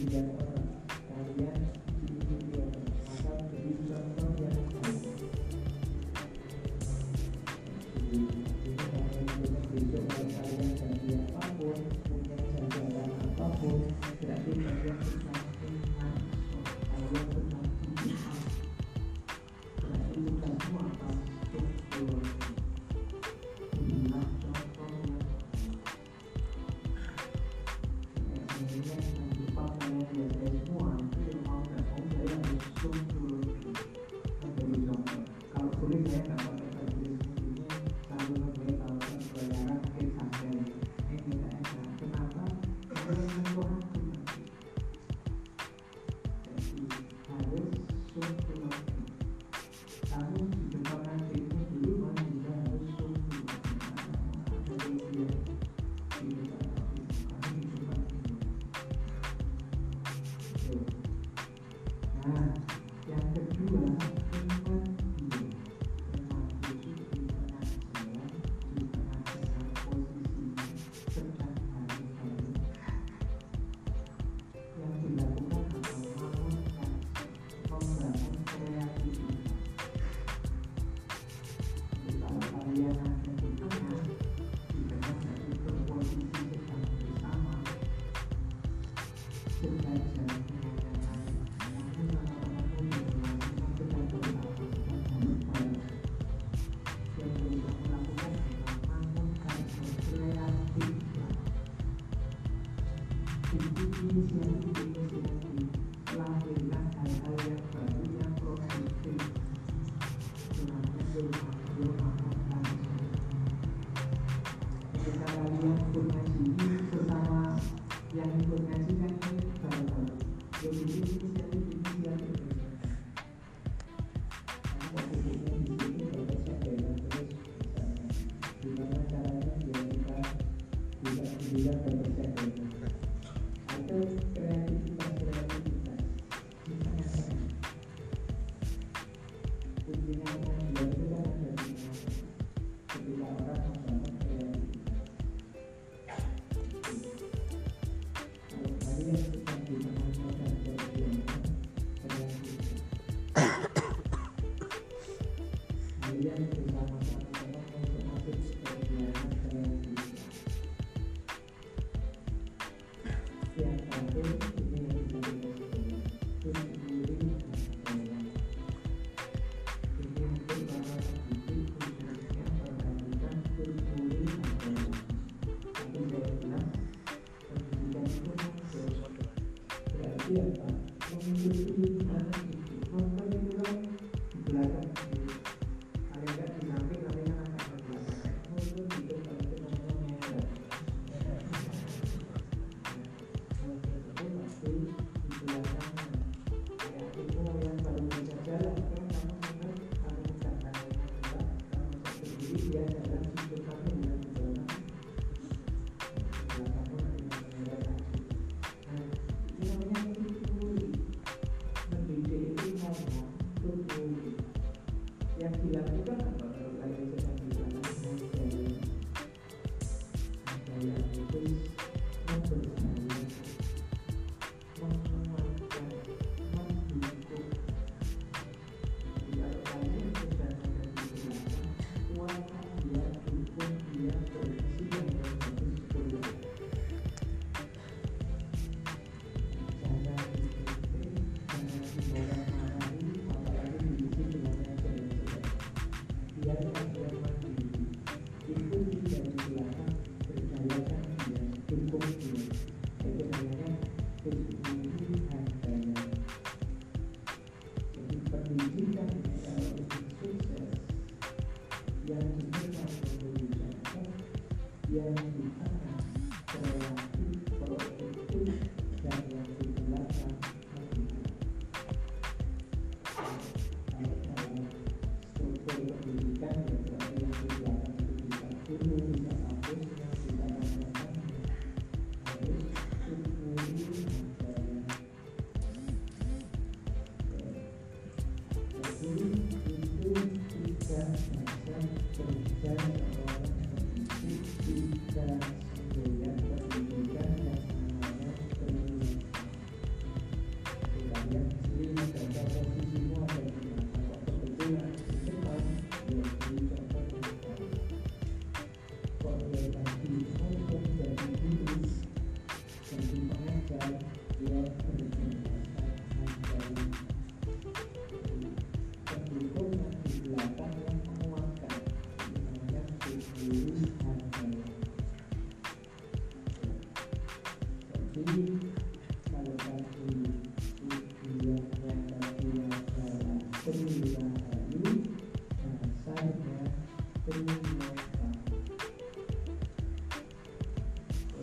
kalian dilihat Yeah.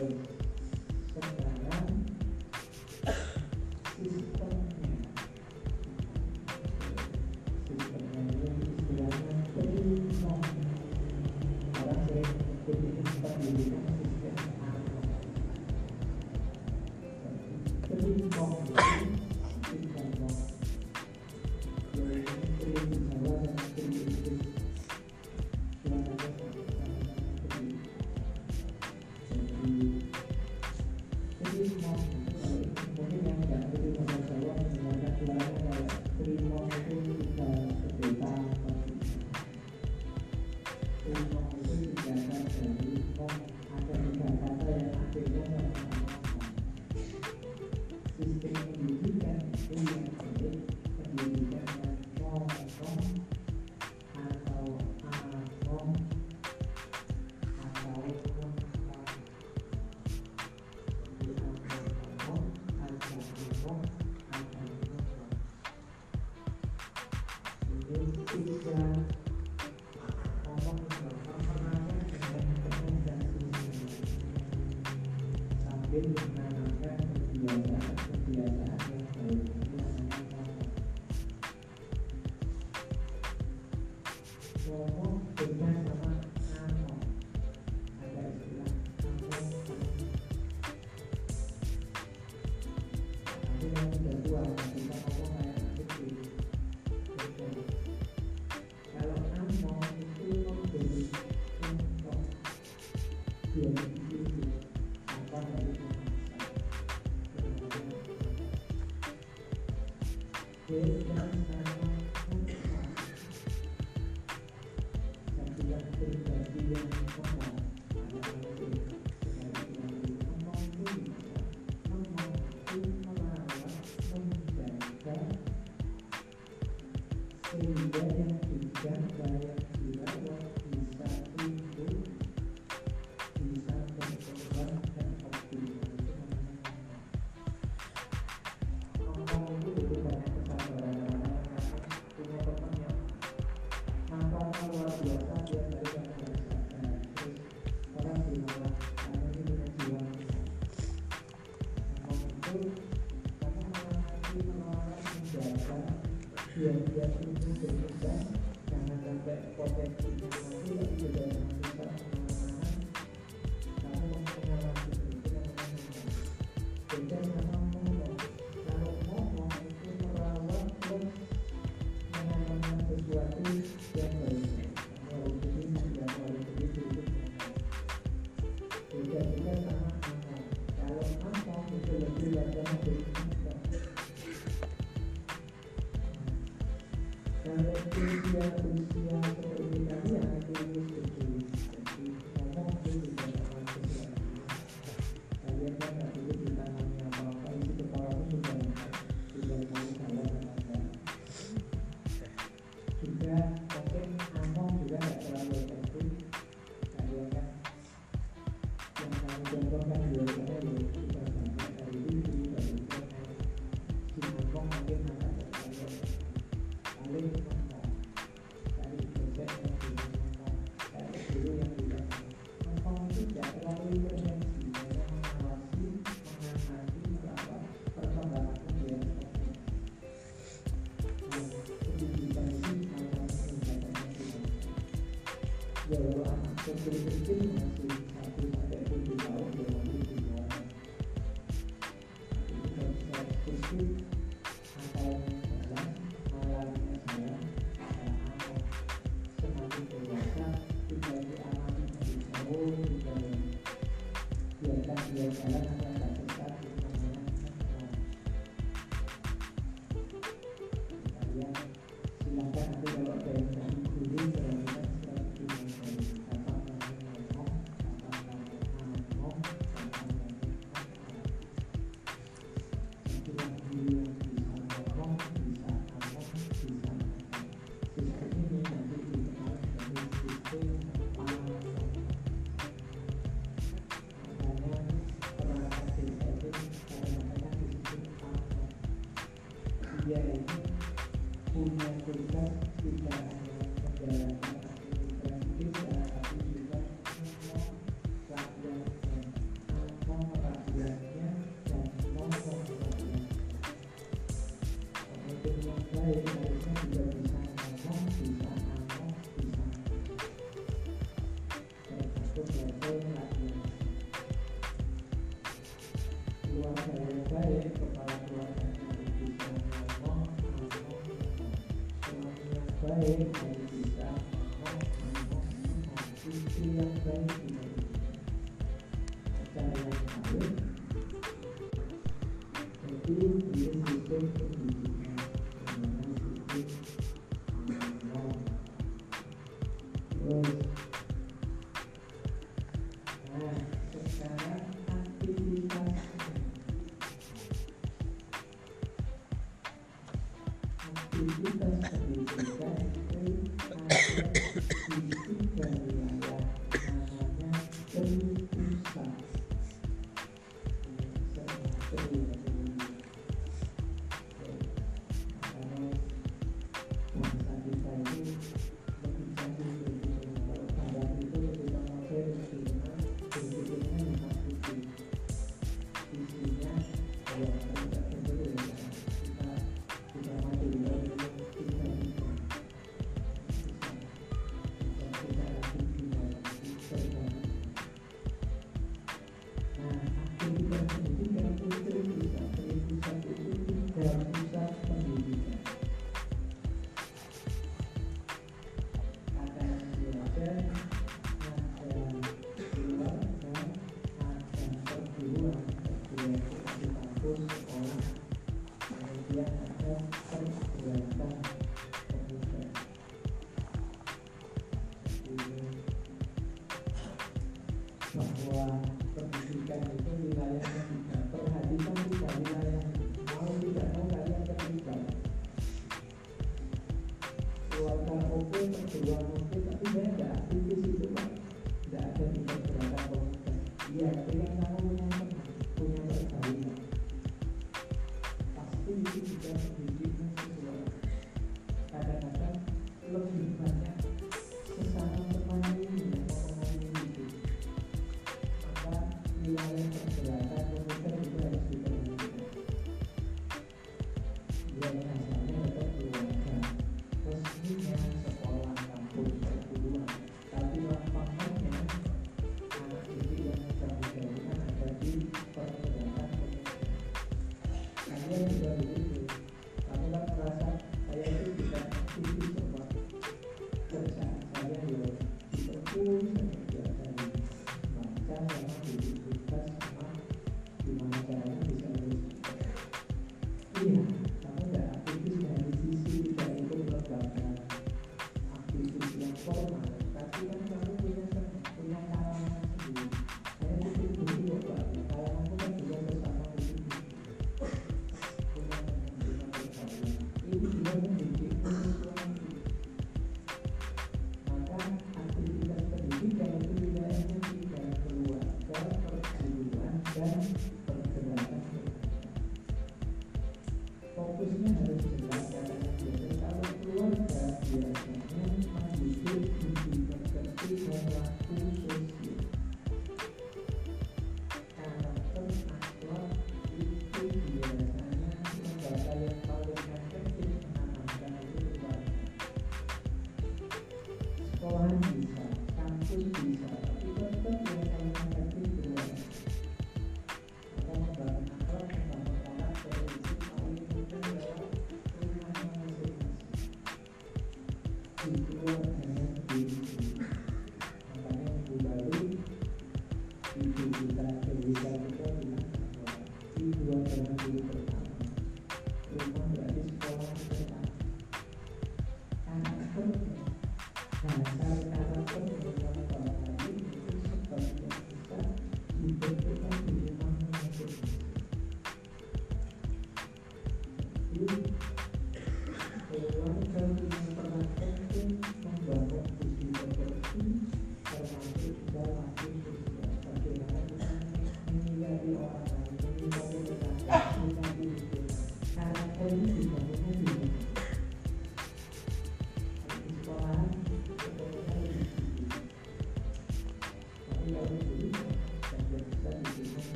Obrigado. Sehingga yang dijaga Thank you. Mm-hmm.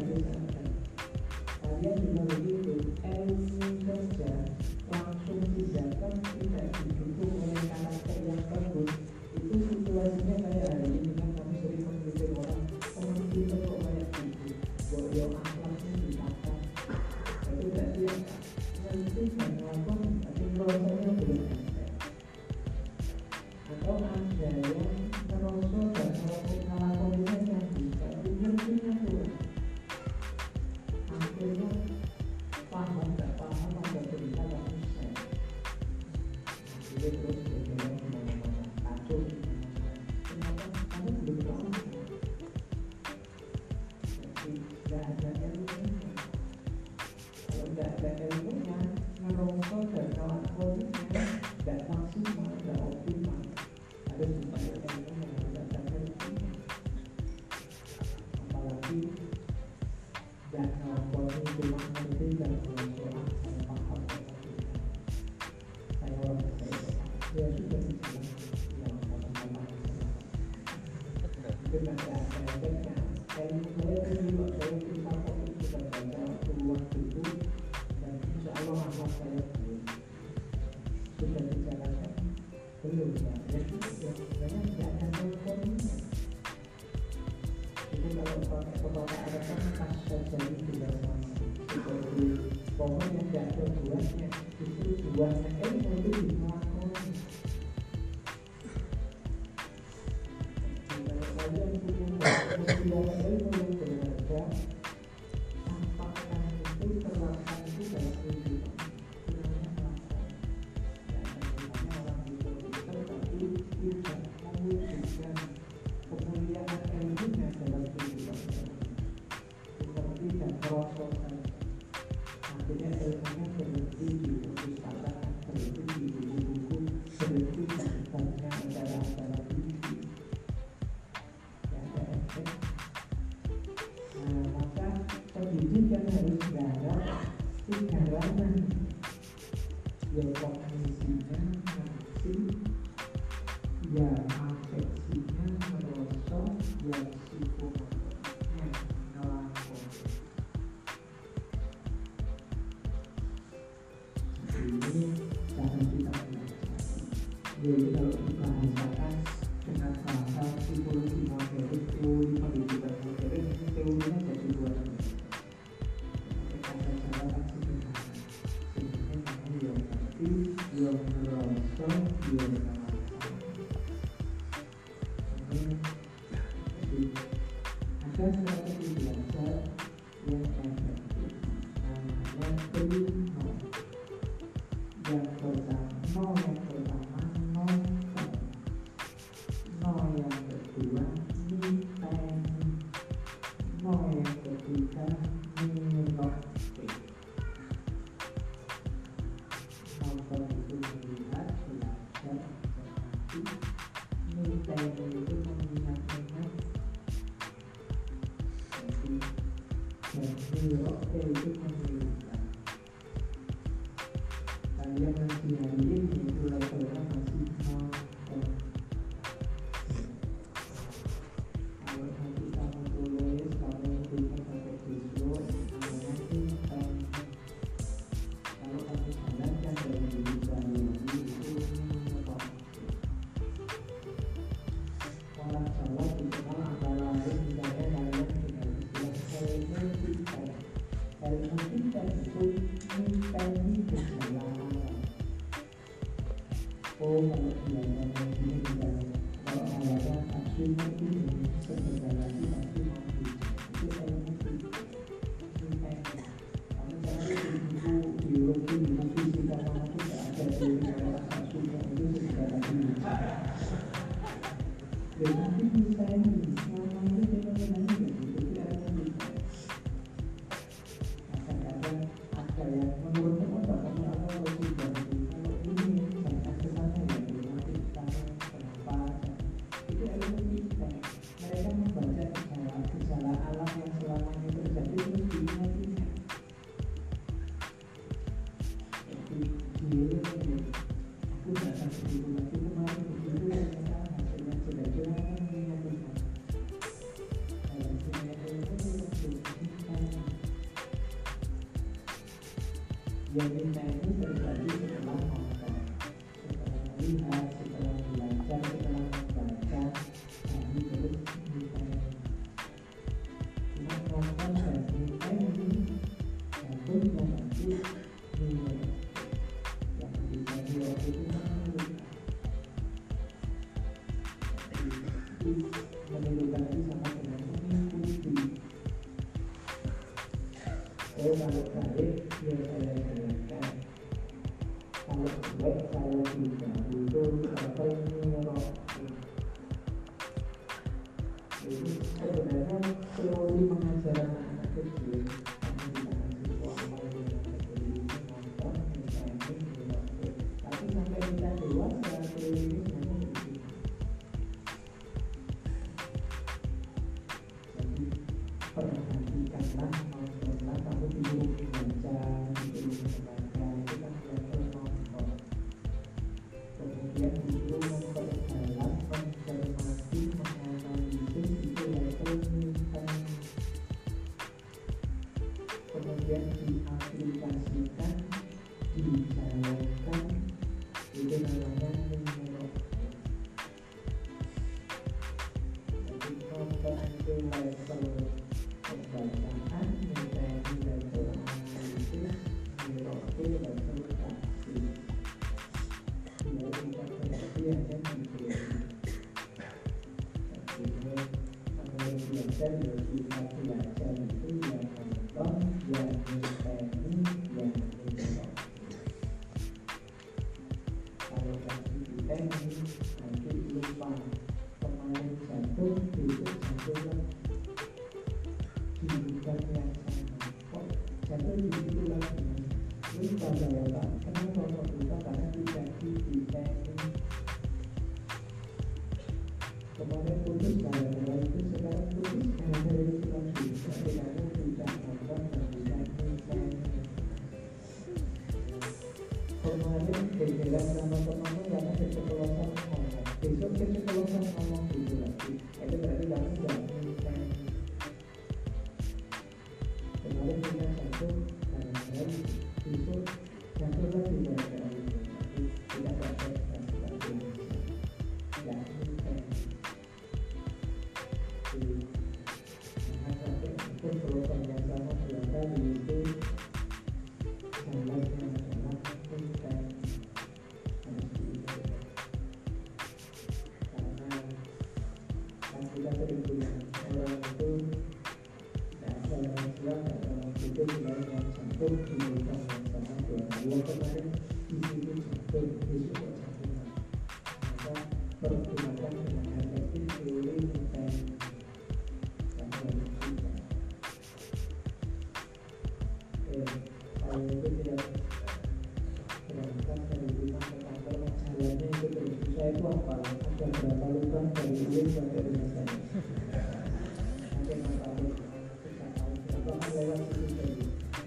everything. y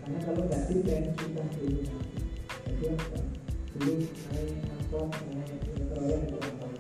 karena kalau nggak sinden susah dulu jadi belum naik transport naik trotoar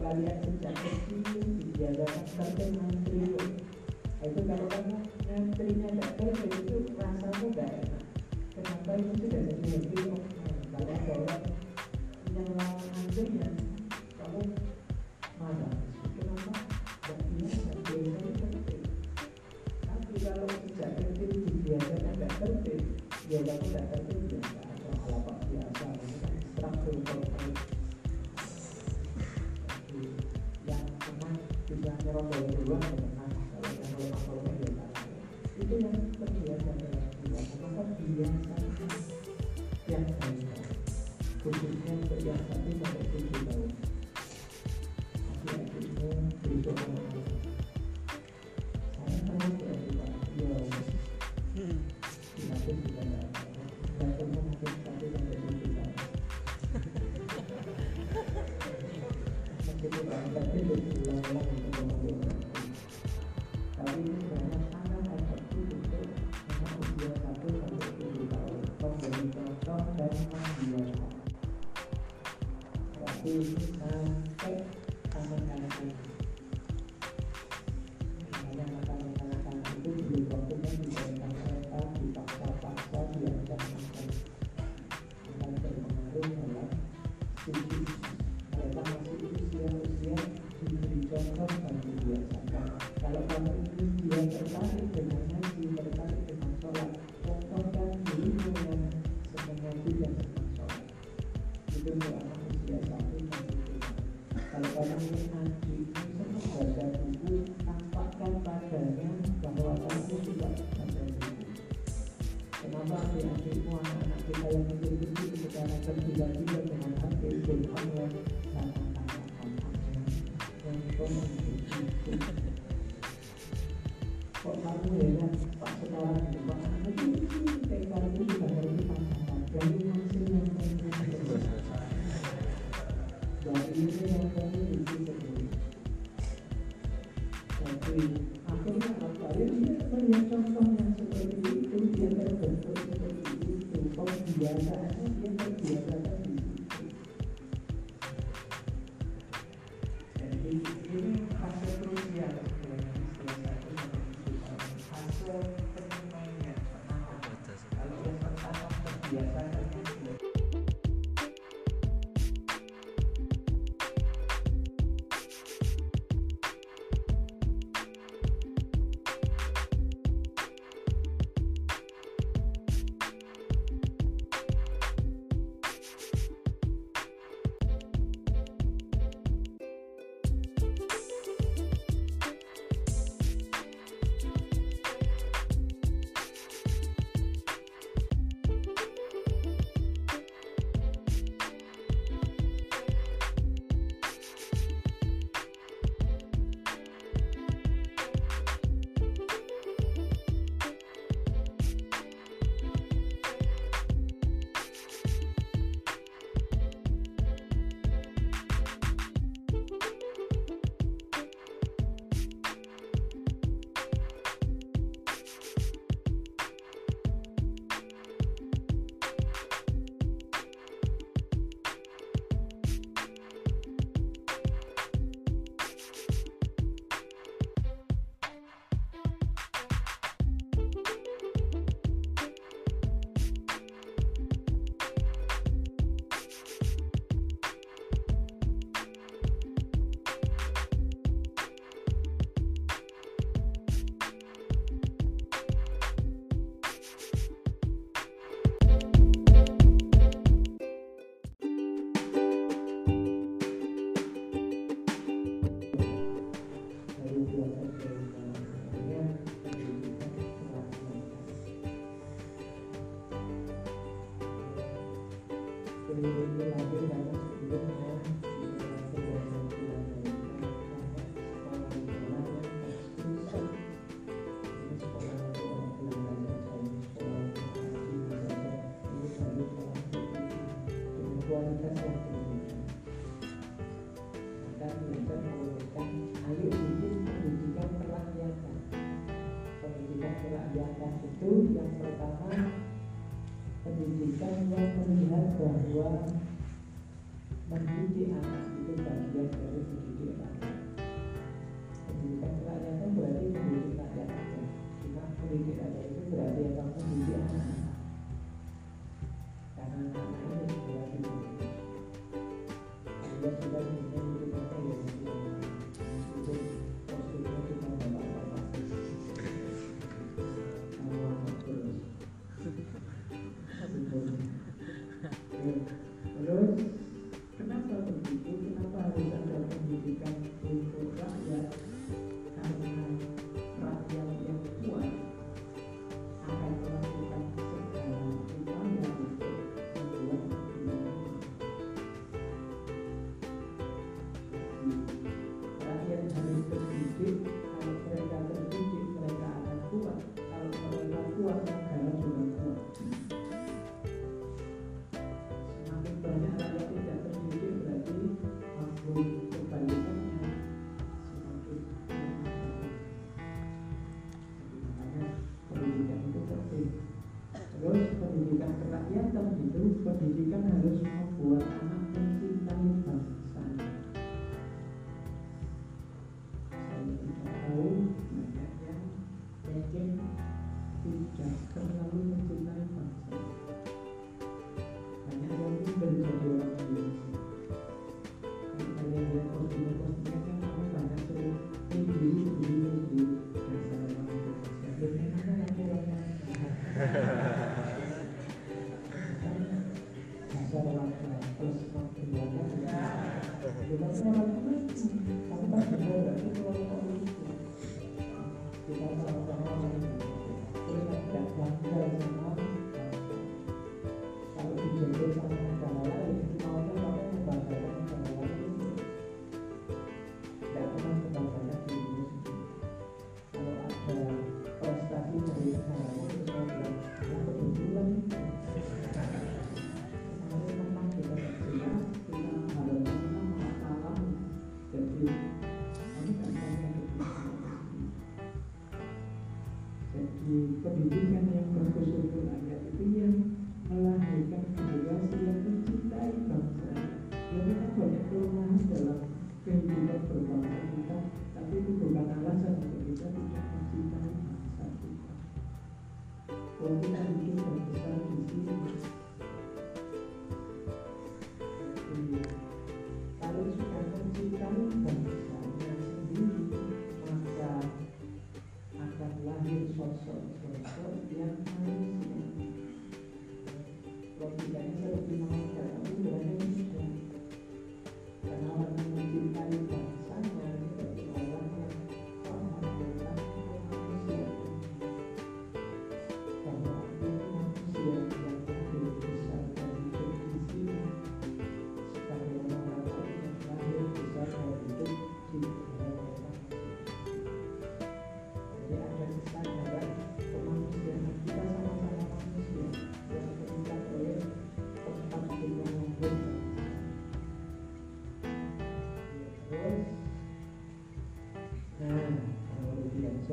kalian sejak kecil dijaga sampai menteri itu kalau kamu menterinya tidak itu rasanya kenapa itu sudah jadi hobi kalau yang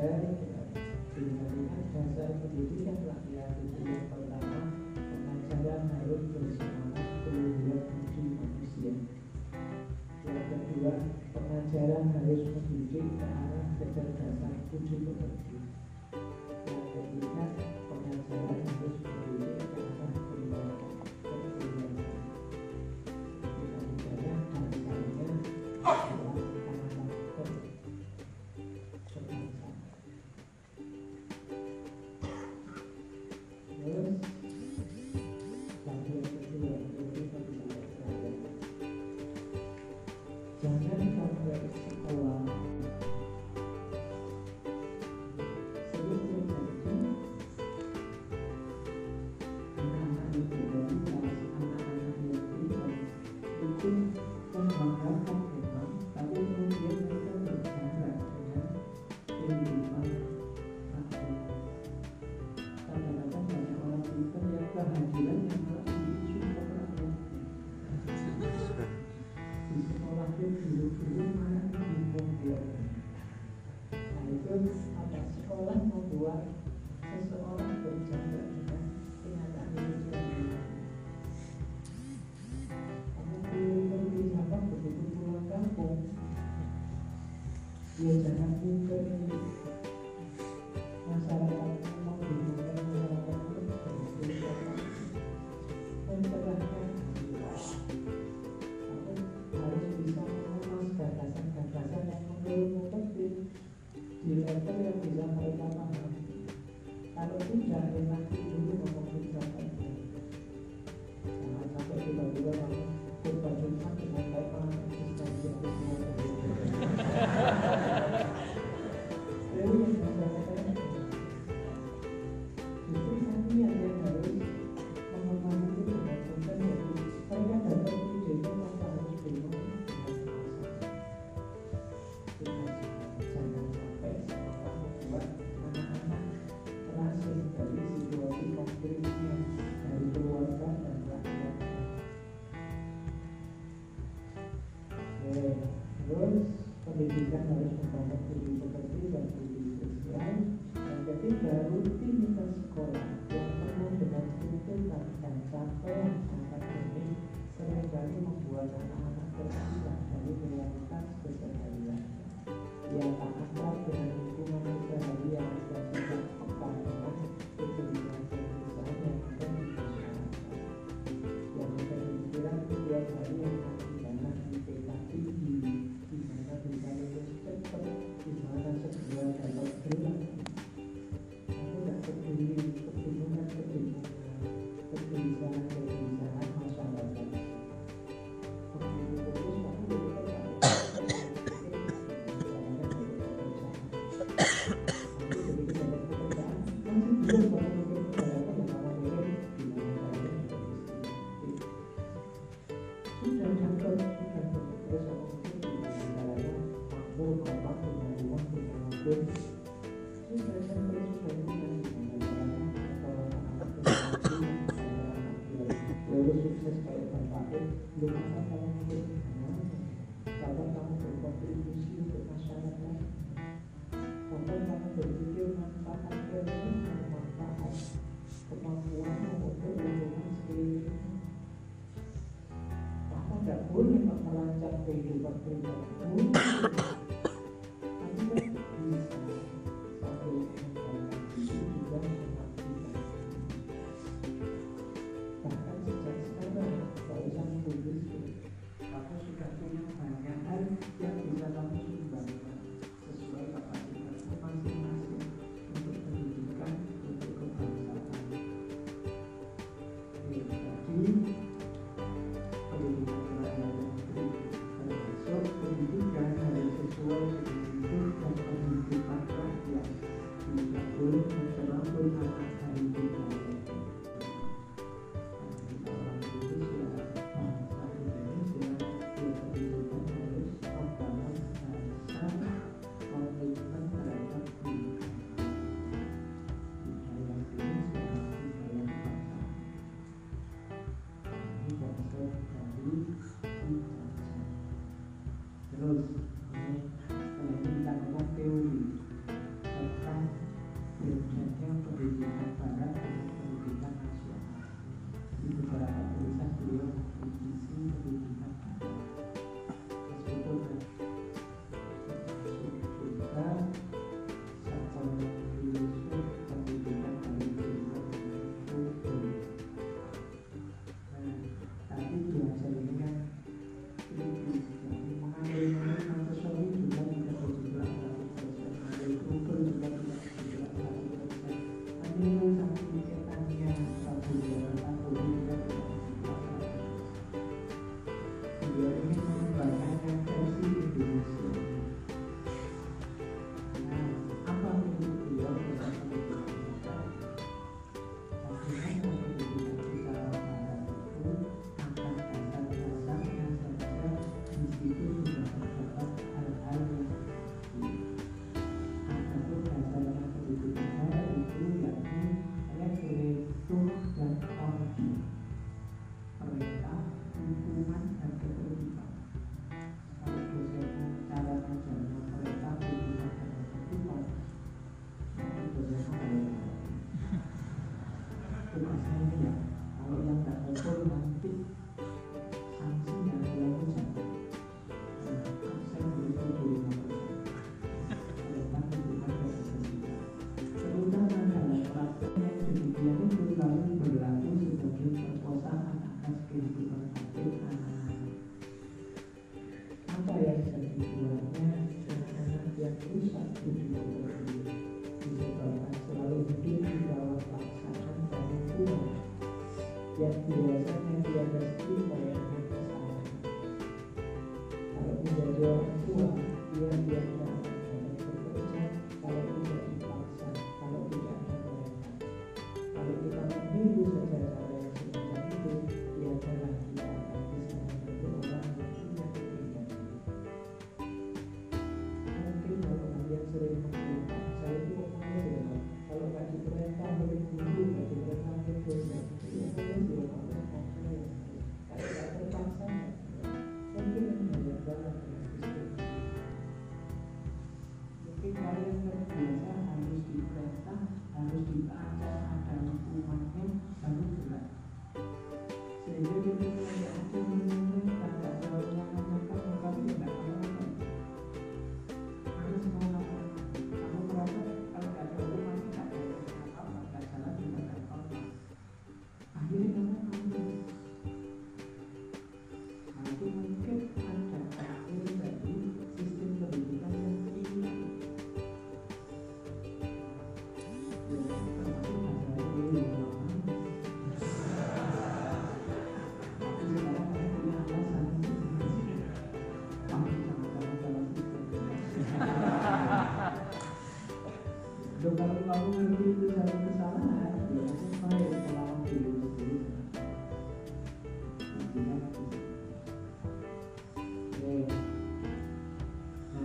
dari pendidikan dasar pendidikan rakyat itu yang pertama pengajaran harus bersemangat keluar budi manusia. Yang kedua pengajaran harus mendidik ke arah kecerdasan budi pekerja.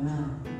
Amen.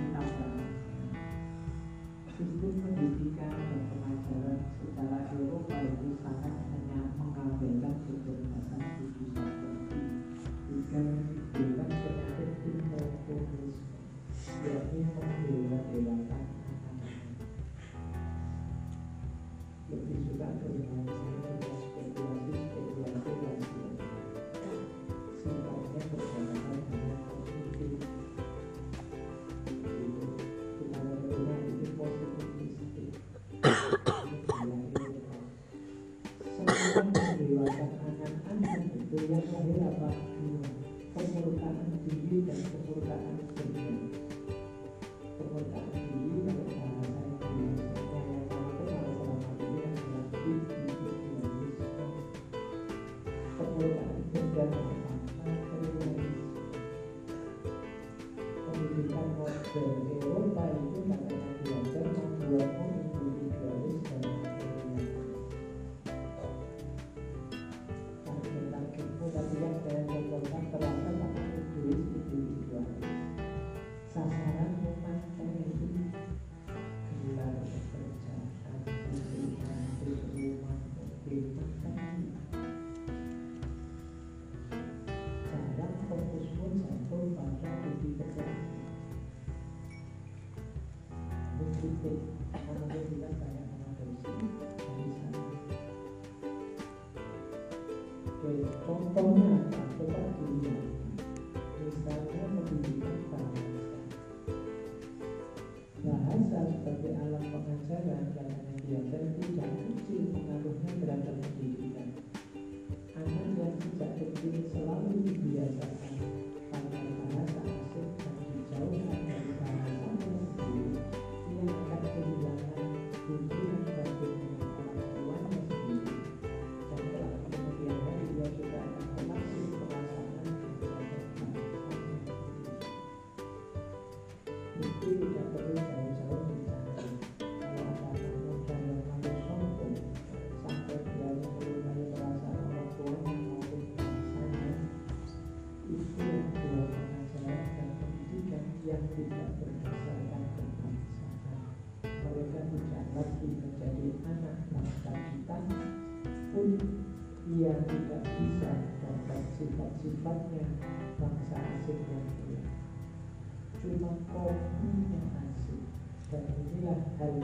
Cuma kopinya asing dan inilah hal